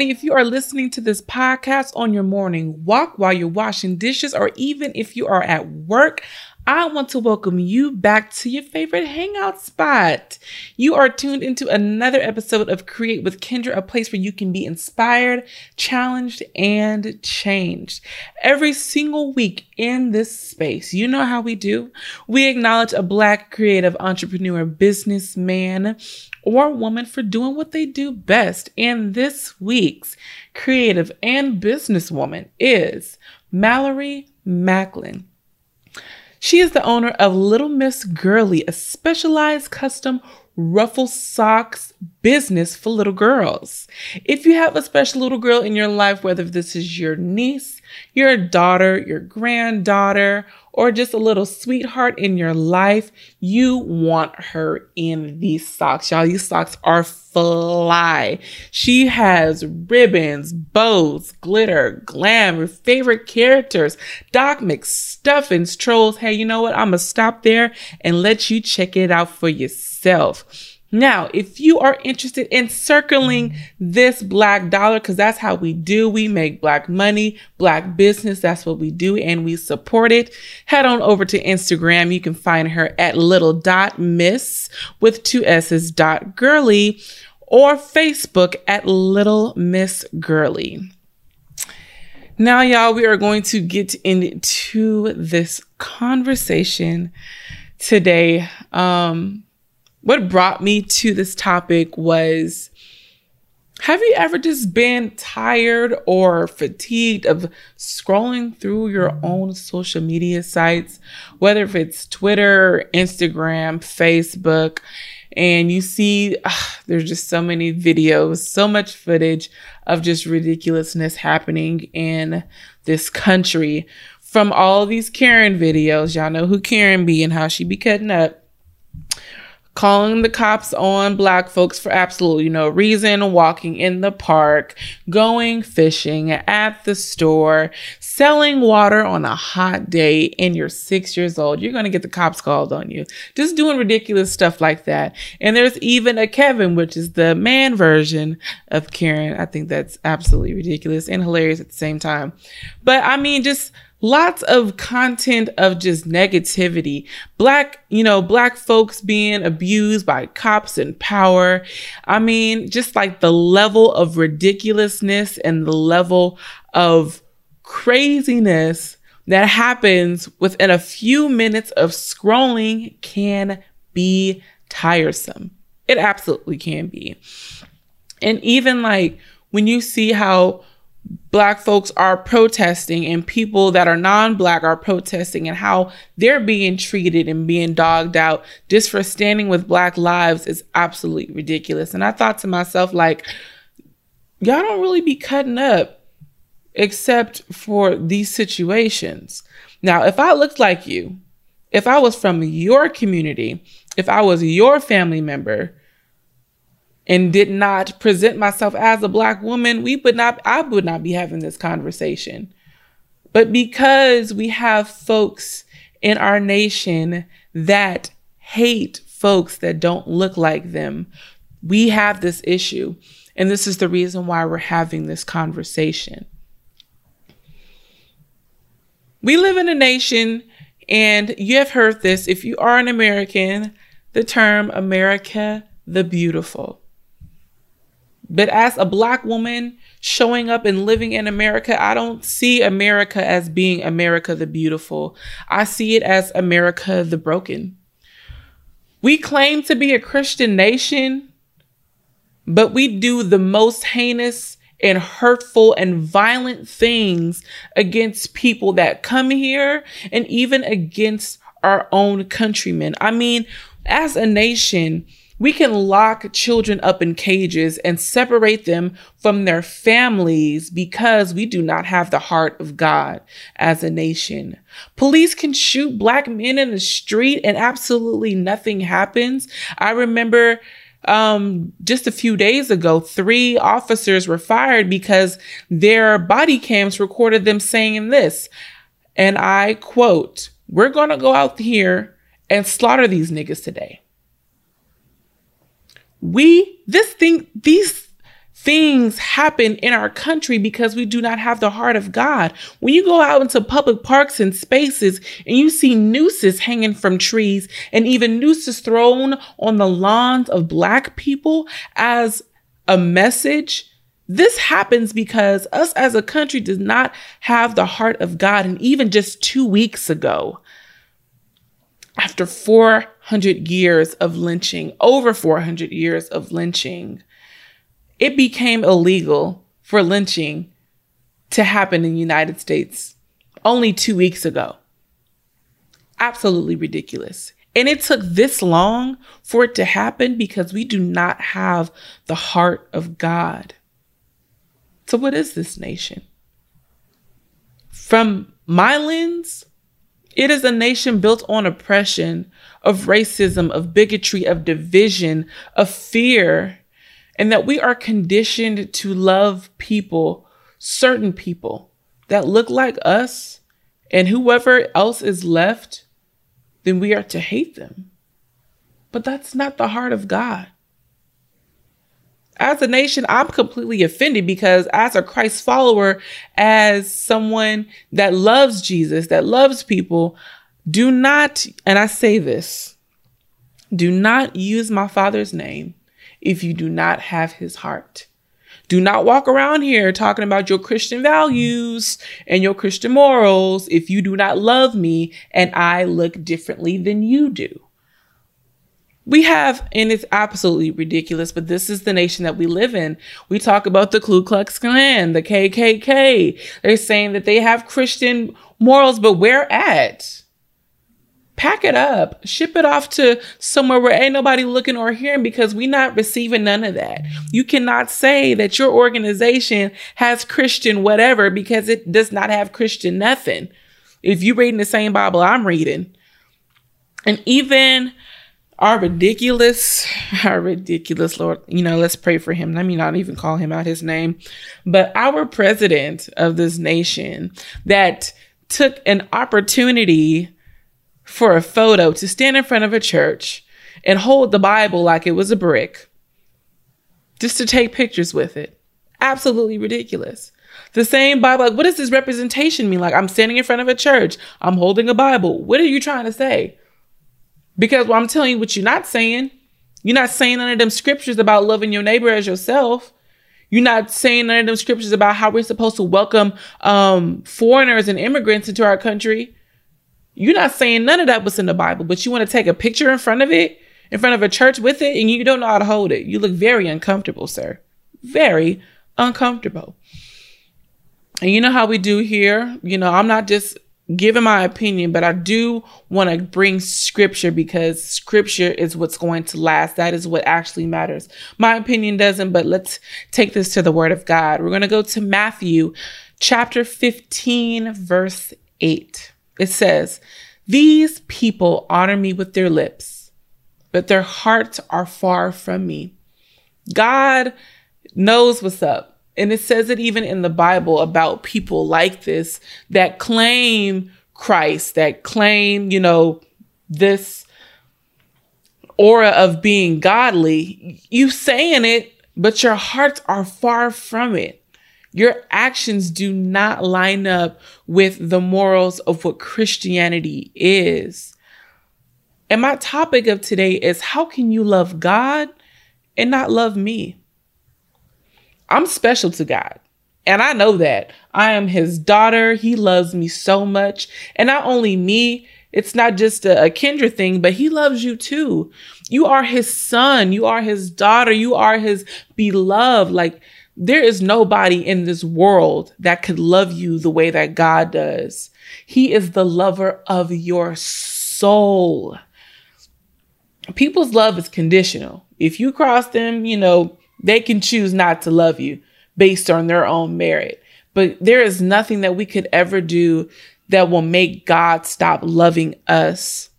If you are listening to this podcast on your morning walk while you're washing dishes, or even if you are at work, I want to welcome you back to your favorite hangout spot. You are tuned into another episode of Create with Kendra, a place where you can be inspired, challenged, and changed. Every single week in this space, you know how we do. We acknowledge a Black creative entrepreneur, businessman, or woman for doing what they do best. And this week's creative and businesswoman is Mallory Macklin. She is the owner of Little Miss Girly, a specialized custom ruffle socks business for little girls. If you have a special little girl in your life, whether this is your niece, your daughter, your granddaughter, or just a little sweetheart in your life, you want her in these socks. Y'all, these socks are fly. She has ribbons, bows, glitter, glam, favorite characters, Doc McStuffins, trolls. Hey, you know what? I'm going to stop there and let you check it out for yourself. Now, if you are interested in circling this black dollar, because that's how we do, we make black money, black business. That's what we do, and we support it. Head on over to Instagram. You can find her at little dot miss with two S's dot girly or Facebook at little miss girly. Now, y'all, we are going to get into this conversation today. Um, what brought me to this topic was have you ever just been tired or fatigued of scrolling through your own social media sites, whether if it's Twitter, Instagram, Facebook, and you see ugh, there's just so many videos, so much footage of just ridiculousness happening in this country from all these Karen videos. Y'all know who Karen be and how she be cutting up calling the cops on black folks for absolutely no reason, walking in the park, going fishing at the store, selling water on a hot day, and you're six years old, you're going to get the cops called on you. Just doing ridiculous stuff like that. And there's even a Kevin, which is the man version of Karen. I think that's absolutely ridiculous and hilarious at the same time. But I mean, just lots of content of just negativity. Black, you know, black folks being abused by cops and power. I mean, just like the level of ridiculousness and the level of craziness that happens within a few minutes of scrolling can be tiresome. It absolutely can be. And even like when you see how black folks are protesting and people that are non-black are protesting and how they're being treated and being dogged out just for standing with black lives is absolutely ridiculous. And i thought to myself like y'all don't really be cutting up except for these situations. Now if i looked like you if i was from your community if i was your family member and did not present myself as a black woman, we would not I would not be having this conversation. But because we have folks in our nation that hate folks that don't look like them, we have this issue. And this is the reason why we're having this conversation. We live in a nation, and you have heard this if you are an American, the term America the Beautiful. But as a black woman showing up and living in America, I don't see America as being America the beautiful. I see it as America the broken. We claim to be a Christian nation, but we do the most heinous and hurtful and violent things against people that come here and even against our own countrymen. I mean, as a nation, we can lock children up in cages and separate them from their families because we do not have the heart of God as a nation. Police can shoot black men in the street and absolutely nothing happens. I remember um, just a few days ago, three officers were fired because their body cams recorded them saying this. And I quote, We're going to go out here and slaughter these niggas today we this thing these things happen in our country because we do not have the heart of God. When you go out into public parks and spaces and you see nooses hanging from trees and even nooses thrown on the lawns of black people as a message, this happens because us as a country does not have the heart of God. And even just two weeks ago, after 400 years of lynching, over 400 years of lynching, it became illegal for lynching to happen in the United States only two weeks ago. Absolutely ridiculous. And it took this long for it to happen because we do not have the heart of God. So, what is this nation? From my lens, it is a nation built on oppression, of racism, of bigotry, of division, of fear, and that we are conditioned to love people, certain people that look like us, and whoever else is left, then we are to hate them. But that's not the heart of God. As a nation, I'm completely offended because, as a Christ follower, as someone that loves Jesus, that loves people, do not, and I say this, do not use my Father's name if you do not have his heart. Do not walk around here talking about your Christian values and your Christian morals if you do not love me and I look differently than you do. We have, and it's absolutely ridiculous, but this is the nation that we live in. We talk about the Ku Klux Klan, the KKK. They're saying that they have Christian morals, but where at? pack it up, ship it off to somewhere where ain't nobody looking or hearing because we're not receiving none of that. You cannot say that your organization has Christian whatever because it does not have Christian nothing. If you're reading the same Bible I'm reading, and even our ridiculous, our ridiculous Lord, you know, let's pray for him. Let me not even call him out his name, but our president of this nation that took an opportunity for a photo to stand in front of a church and hold the Bible like it was a brick just to take pictures with it. Absolutely ridiculous. The same Bible, like, what does this representation mean? Like, I'm standing in front of a church, I'm holding a Bible. What are you trying to say? Because well, I'm telling you what you're not saying. You're not saying none of them scriptures about loving your neighbor as yourself. You're not saying none of them scriptures about how we're supposed to welcome um, foreigners and immigrants into our country. You're not saying none of that was in the Bible, but you want to take a picture in front of it, in front of a church with it, and you don't know how to hold it. You look very uncomfortable, sir. Very uncomfortable. And you know how we do here? You know, I'm not just giving my opinion, but I do want to bring scripture because scripture is what's going to last. That is what actually matters. My opinion doesn't, but let's take this to the word of God. We're going to go to Matthew chapter 15, verse 8. It says, These people honor me with their lips, but their hearts are far from me. God knows what's up. And it says it even in the Bible about people like this that claim Christ, that claim, you know, this aura of being godly. You saying it, but your hearts are far from it. Your actions do not line up with the morals of what Christianity is. And my topic of today is how can you love God and not love me? I'm special to God. And I know that. I am his daughter. He loves me so much. And not only me, it's not just a, a Kendra thing, but he loves you too. You are his son. You are his daughter. You are his beloved. Like, there is nobody in this world that could love you the way that God does. He is the lover of your soul. People's love is conditional. If you cross them, you know, they can choose not to love you based on their own merit. But there is nothing that we could ever do that will make God stop loving us.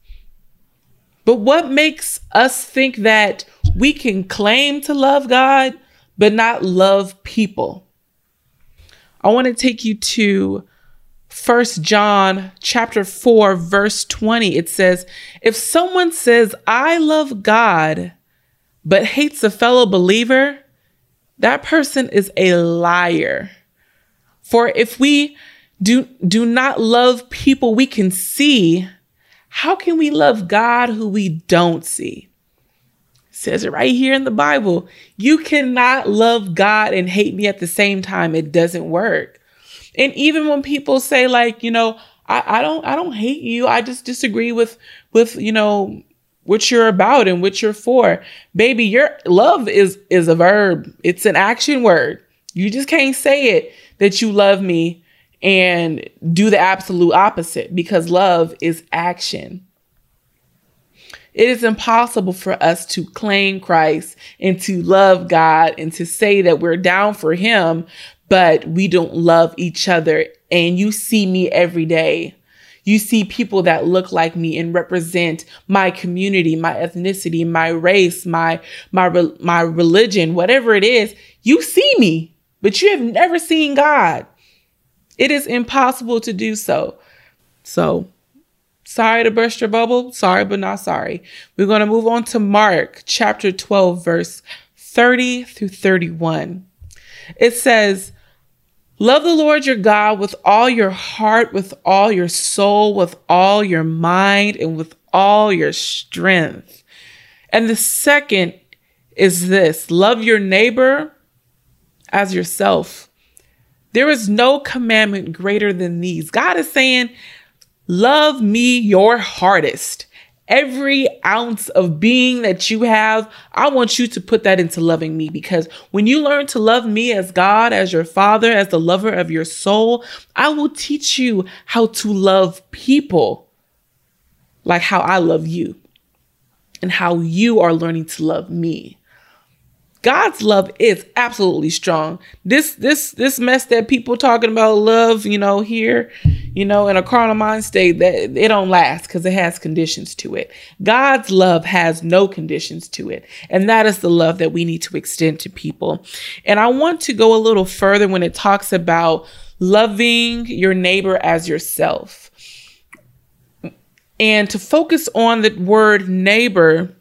But what makes us think that we can claim to love God? but not love people. I want to take you to First John chapter 4 verse 20. It says, "If someone says I love God but hates a fellow believer, that person is a liar. For if we do, do not love people we can see, how can we love God who we don't see? It says it right here in the Bible. You cannot love God and hate me at the same time. It doesn't work. And even when people say, like, you know, I, I don't I don't hate you. I just disagree with with, you know, what you're about and what you're for. Baby, your love is is a verb. It's an action word. You just can't say it that you love me and do the absolute opposite because love is action. It is impossible for us to claim Christ and to love God and to say that we're down for Him, but we don't love each other. And you see me every day. You see people that look like me and represent my community, my ethnicity, my race, my my my religion, whatever it is. You see me, but you have never seen God. It is impossible to do so. So, sorry to burst your bubble. Sorry, but not sorry. We're going to move on to Mark chapter 12, verse 30 through 31. It says, Love the Lord your God with all your heart, with all your soul, with all your mind, and with all your strength. And the second is this love your neighbor as yourself. There is no commandment greater than these. God is saying, Love me your hardest. Every ounce of being that you have, I want you to put that into loving me because when you learn to love me as God, as your father, as the lover of your soul, I will teach you how to love people like how I love you and how you are learning to love me. God's love is absolutely strong. This this this mess that people talking about love, you know, here, you know, in a carnal mind state, that it don't last because it has conditions to it. God's love has no conditions to it, and that is the love that we need to extend to people. And I want to go a little further when it talks about loving your neighbor as yourself, and to focus on the word neighbor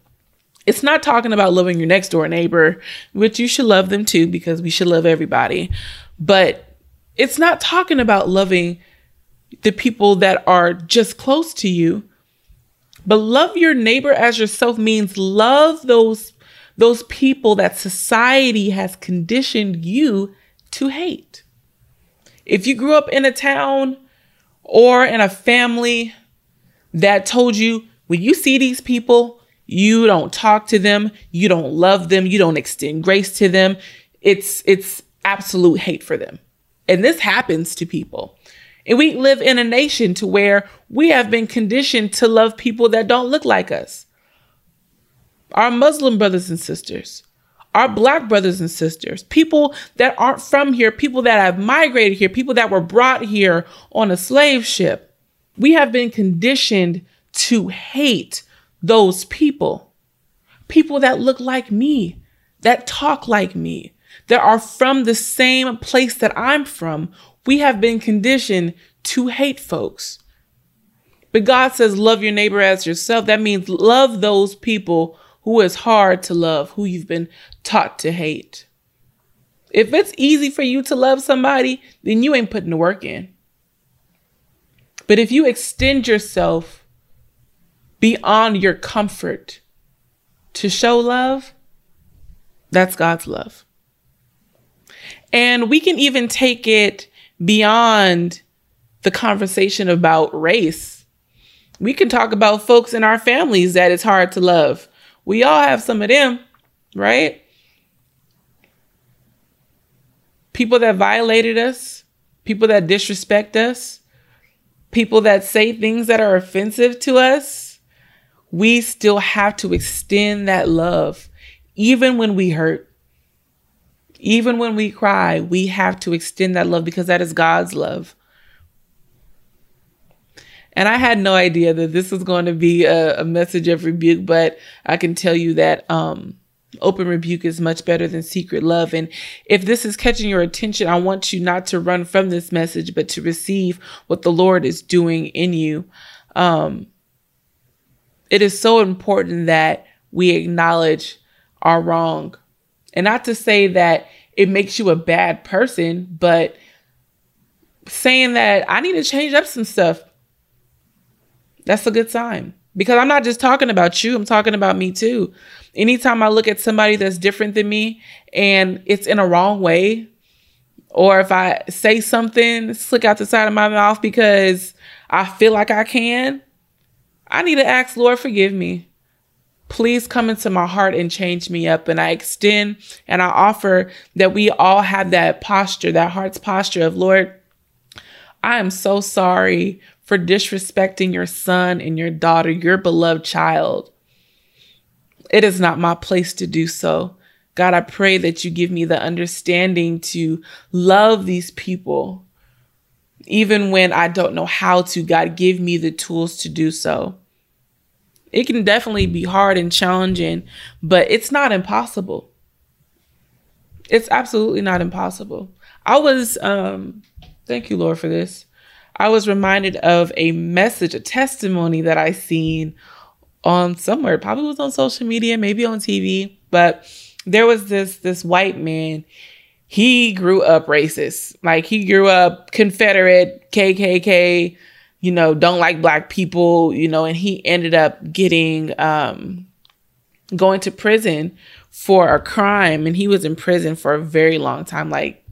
it's not talking about loving your next door neighbor, which you should love them too, because we should love everybody. But it's not talking about loving the people that are just close to you. But love your neighbor as yourself means love those those people that society has conditioned you to hate. If you grew up in a town or in a family that told you when you see these people, you don't talk to them, you don't love them, you don't extend grace to them. It's it's absolute hate for them. And this happens to people. And we live in a nation to where we have been conditioned to love people that don't look like us. Our Muslim brothers and sisters, our black brothers and sisters, people that aren't from here, people that have migrated here, people that were brought here on a slave ship. We have been conditioned to hate those people. People that look like me, that talk like me, that are from the same place that I'm from. We have been conditioned to hate folks. But God says, love your neighbor as yourself. That means love those people who is hard to love, who you've been taught to hate. If it's easy for you to love somebody, then you ain't putting the work in. But if you extend yourself beyond your comfort to show love, that's God's love. And we can even take it beyond the conversation about race. We can talk about folks in our families that it's hard to love. We all have some of them, right? People that violated us, people that disrespect us, people that say things that are offensive to us we still have to extend that love. Even when we hurt, even when we cry, we have to extend that love because that is God's love. And I had no idea that this was going to be a, a message of rebuke, but I can tell you that um, open rebuke is much better than secret love. And if this is catching your attention, I want you not to run from this message, but to receive what the Lord is doing in you. Um, it is so important that we acknowledge our wrong. And not to say that it makes you a bad person, but saying that I need to change up some stuff, that's a good sign. Because I'm not just talking about you, I'm talking about me too. Anytime I look at somebody that's different than me and it's in a wrong way, or if I say something, slick out the side of my mouth because I feel like I can, I need to ask, Lord, forgive me. Please come into my heart and change me up. And I extend and I offer that we all have that posture, that heart's posture of, Lord, I am so sorry for disrespecting your son and your daughter, your beloved child. It is not my place to do so. God, I pray that you give me the understanding to love these people, even when I don't know how to. God, give me the tools to do so. It can definitely be hard and challenging, but it's not impossible. It's absolutely not impossible. I was, um, thank you, Lord, for this. I was reminded of a message, a testimony that I seen on somewhere, probably was on social media, maybe on TV, but there was this this white man. He grew up racist. Like he grew up Confederate, KKK, you know, don't like black people, you know, and he ended up getting um going to prison for a crime and he was in prison for a very long time like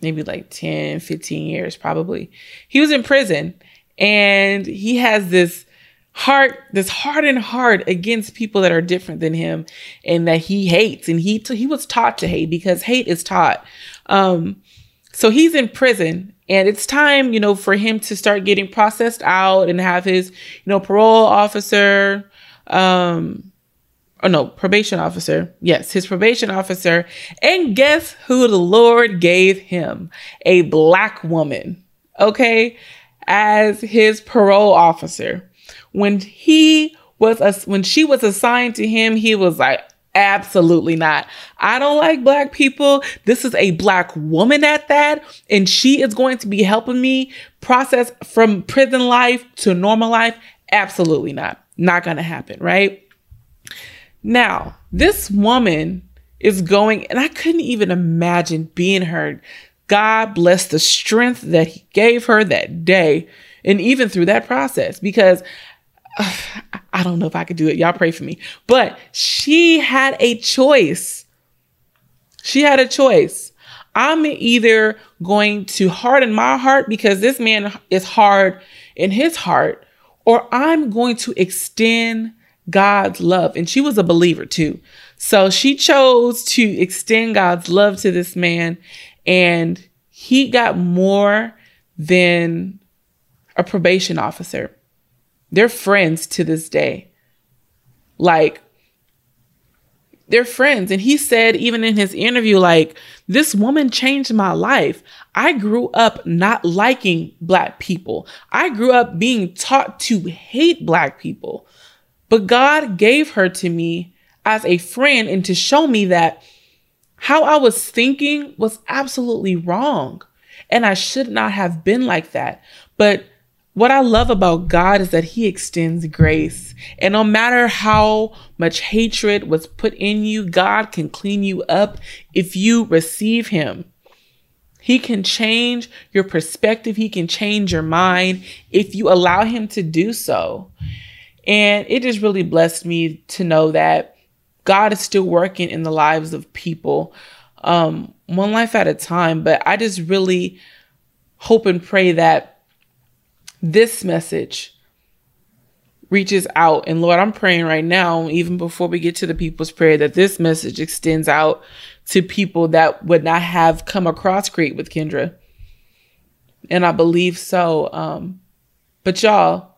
maybe like 10, 15 years probably. He was in prison and he has this heart, this hardened heart against people that are different than him and that he hates. And he, he was taught to hate because hate is taught. Um, so he's in prison and it's time, you know, for him to start getting processed out and have his, you know, parole officer, um, oh no, probation officer. Yes, his probation officer. And guess who the Lord gave him? A black woman, okay, as his parole officer. When he was, a, when she was assigned to him, he was like, Absolutely not. I don't like black people. This is a black woman at that. And she is going to be helping me process from prison life to normal life. Absolutely not. Not going to happen, right? Now, this woman is going, and I couldn't even imagine being her. God bless the strength that He gave her that day, and even through that process, because I don't know if I could do it. Y'all pray for me. But she had a choice. She had a choice. I'm either going to harden my heart because this man is hard in his heart, or I'm going to extend God's love. And she was a believer too. So she chose to extend God's love to this man, and he got more than a probation officer. They're friends to this day. Like, they're friends. And he said, even in his interview, like, this woman changed my life. I grew up not liking Black people. I grew up being taught to hate Black people. But God gave her to me as a friend and to show me that how I was thinking was absolutely wrong. And I should not have been like that. But what I love about God is that He extends grace. And no matter how much hatred was put in you, God can clean you up if you receive Him. He can change your perspective, He can change your mind if you allow Him to do so. And it just really blessed me to know that God is still working in the lives of people, um, one life at a time. But I just really hope and pray that this message reaches out. And Lord, I'm praying right now, even before we get to the people's prayer, that this message extends out to people that would not have come across Create with Kendra. And I believe so. Um, but y'all,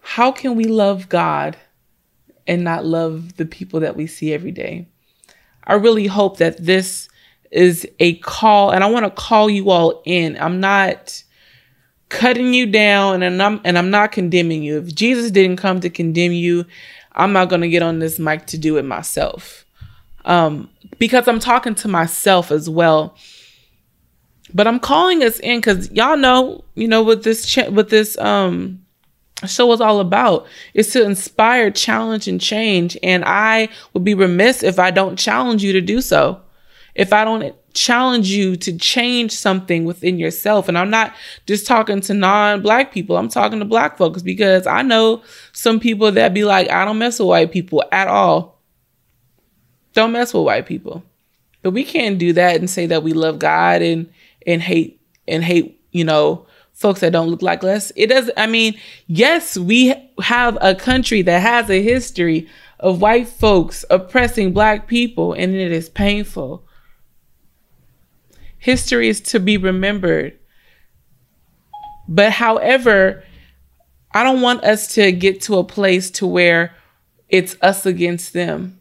how can we love God and not love the people that we see every day? I really hope that this is a call and I want to call you all in. I'm not cutting you down and I'm and I'm not condemning you. If Jesus didn't come to condemn you, I'm not going to get on this mic to do it myself. Um because I'm talking to myself as well. But I'm calling us in cuz y'all know, you know what this ch- with this um show is all about is to inspire, challenge, and change. And I would be remiss if I don't challenge you to do so. If I don't challenge you to change something within yourself. And I'm not just talking to non black people, I'm talking to black folks because I know some people that be like, I don't mess with white people at all. Don't mess with white people. But we can't do that and say that we love God and and hate and hate, you know, folks that don't look like us. It does I mean, yes, we have a country that has a history of white folks oppressing black people and it is painful. History is to be remembered. But however, I don't want us to get to a place to where it's us against them.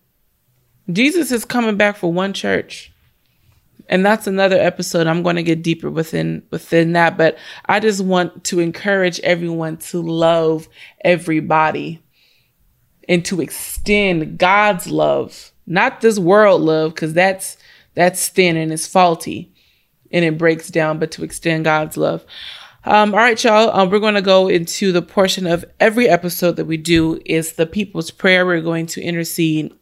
Jesus is coming back for one church. And that's another episode. I'm going to get deeper within within that, but I just want to encourage everyone to love everybody and to extend God's love, not this world love cuz that's that's thin and it's faulty and it breaks down, but to extend God's love. Um, all right, y'all. Um, we're going to go into the portion of every episode that we do is the people's prayer. We're going to intercede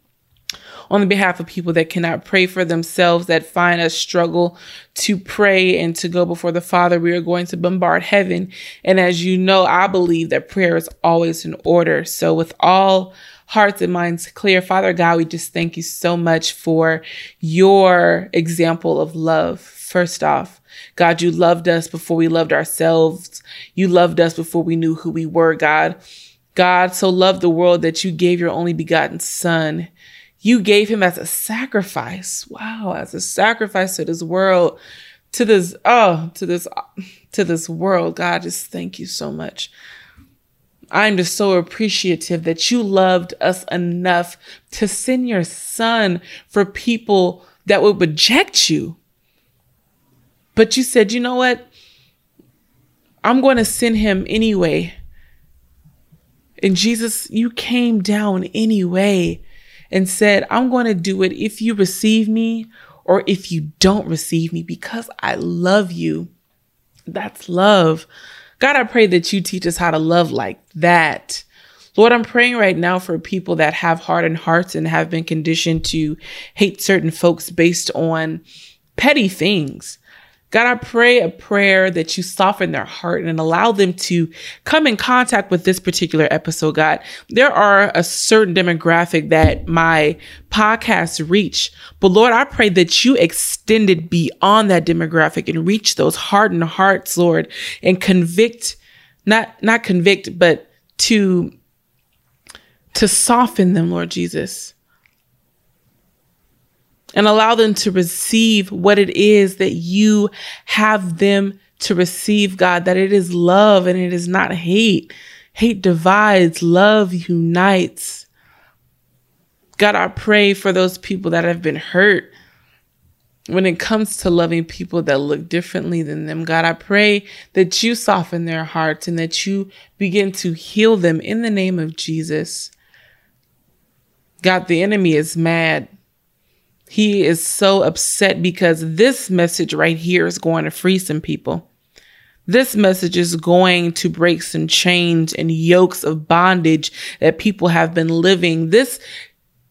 on the behalf of people that cannot pray for themselves, that find a struggle to pray and to go before the Father. We are going to bombard heaven. And as you know, I believe that prayer is always in order. So with all hearts and minds clear. Father God, we just thank you so much for your example of love. First off, God, you loved us before we loved ourselves. You loved us before we knew who we were, God. God so loved the world that you gave your only begotten Son. You gave him as a sacrifice. Wow, as a sacrifice to this world, to this, oh, to this, to this world. God, just thank you so much. I'm just so appreciative that you loved us enough to send your son for people that would reject you. But you said, you know what? I'm going to send him anyway. And Jesus, you came down anyway and said, I'm going to do it if you receive me or if you don't receive me because I love you. That's love. God, I pray that you teach us how to love like that. Lord, I'm praying right now for people that have hardened hearts and have been conditioned to hate certain folks based on petty things. God, I pray a prayer that you soften their heart and allow them to come in contact with this particular episode, God. There are a certain demographic that my podcast reach, but Lord, I pray that you extend it beyond that demographic and reach those hardened hearts, Lord, and convict, not, not convict, but to, to soften them, Lord Jesus and allow them to receive what it is that you have them to receive, God, that it is love and it is not hate. Hate divides, love unites. God, I pray for those people that have been hurt when it comes to loving people that look differently than them. God, I pray that you soften their hearts and that you begin to heal them in the name of Jesus. God, the enemy is mad. He is so upset because this message right here is going to free some people. This message is going to break some chains and yokes of bondage that people have been living. This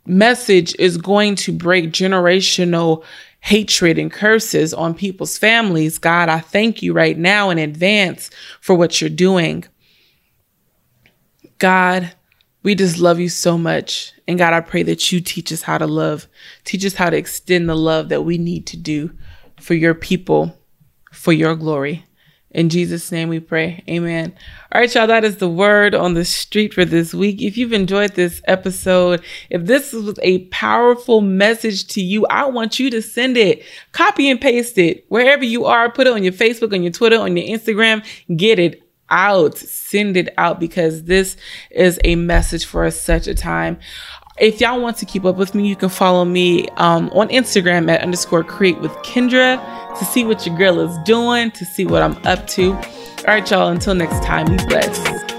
message is going to break generational hatred and curses on people's families. God, I thank you right now in advance for what you're doing. God, we just love you so much. And God, I pray that you teach us how to love, teach us how to extend the love that we need to do for your people, for your glory. In Jesus' name we pray. Amen. All right, y'all, that is the word on the street for this week. If you've enjoyed this episode, if this was a powerful message to you, I want you to send it, copy and paste it wherever you are. Put it on your Facebook, on your Twitter, on your Instagram. Get it out, send it out because this is a message for such a time. If y'all want to keep up with me, you can follow me um, on Instagram at underscore create with Kendra to see what your girl is doing, to see what I'm up to. All right, y'all, until next time, be blessed.